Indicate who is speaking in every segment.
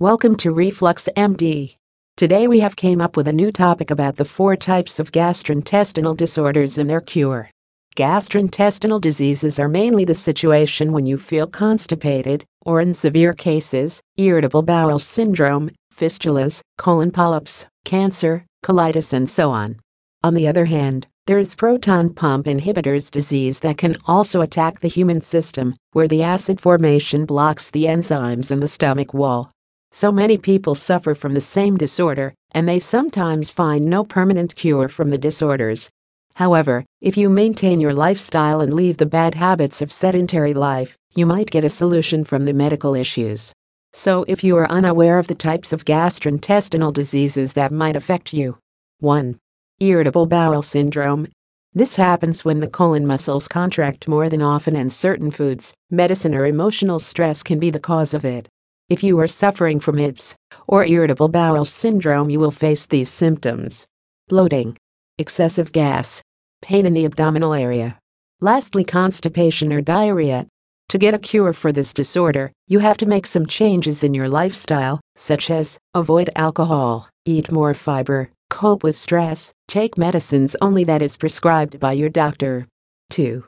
Speaker 1: Welcome to Reflux MD. Today we have came up with a new topic about the four types of gastrointestinal disorders and their cure. Gastrointestinal diseases are mainly the situation when you feel constipated, or in severe cases, irritable bowel syndrome, fistulas, colon polyps, cancer, colitis and so on. On the other hand, there is proton pump inhibitors disease that can also attack the human system, where the acid formation blocks the enzymes in the stomach wall. So many people suffer from the same disorder, and they sometimes find no permanent cure from the disorders. However, if you maintain your lifestyle and leave the bad habits of sedentary life, you might get a solution from the medical issues. So, if you are unaware of the types of gastrointestinal diseases that might affect you, 1. Irritable bowel syndrome. This happens when the colon muscles contract more than often, and certain foods, medicine, or emotional stress can be the cause of it. If you are suffering from IBS or irritable bowel syndrome, you will face these symptoms bloating, excessive gas, pain in the abdominal area. Lastly, constipation or diarrhea. To get a cure for this disorder, you have to make some changes in your lifestyle, such as avoid alcohol, eat more fiber, cope with stress, take medicines only that is prescribed by your doctor. 2.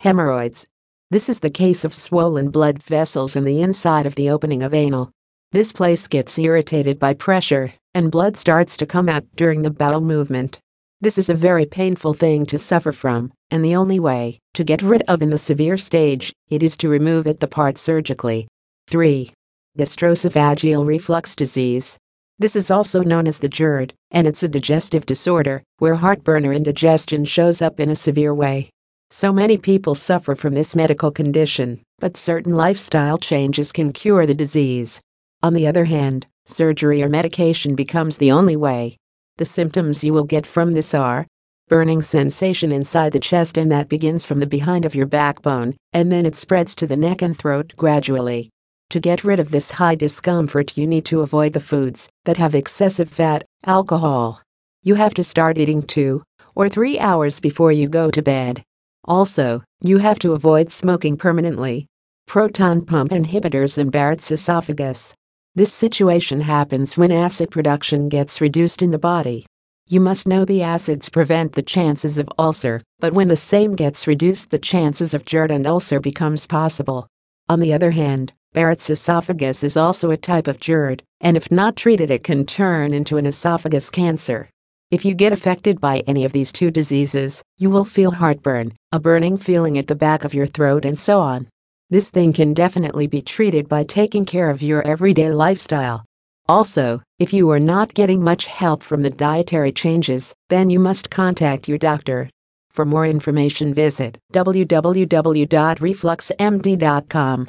Speaker 1: Hemorrhoids. This is the case of swollen blood vessels in the inside of the opening of anal. This place gets irritated by pressure, and blood starts to come out during the bowel movement. This is a very painful thing to suffer from, and the only way to get rid of in the severe stage it is to remove it the part surgically. 3. Gastroesophageal reflux disease. This is also known as the GERD, and it's a digestive disorder where heartburn or indigestion shows up in a severe way. So many people suffer from this medical condition, but certain lifestyle changes can cure the disease. On the other hand, surgery or medication becomes the only way. The symptoms you will get from this are burning sensation inside the chest, and that begins from the behind of your backbone, and then it spreads to the neck and throat gradually. To get rid of this high discomfort, you need to avoid the foods that have excessive fat, alcohol. You have to start eating two or three hours before you go to bed. Also, you have to avoid smoking permanently. Proton pump inhibitors in Barrett's esophagus. This situation happens when acid production gets reduced in the body. You must know the acids prevent the chances of ulcer, but when the same gets reduced, the chances of GERD and ulcer becomes possible. On the other hand, Barrett's esophagus is also a type of GERD, and if not treated, it can turn into an esophagus cancer. If you get affected by any of these two diseases, you will feel heartburn, a burning feeling at the back of your throat, and so on. This thing can definitely be treated by taking care of your everyday lifestyle. Also, if you are not getting much help from the dietary changes, then you must contact your doctor. For more information, visit www.refluxmd.com.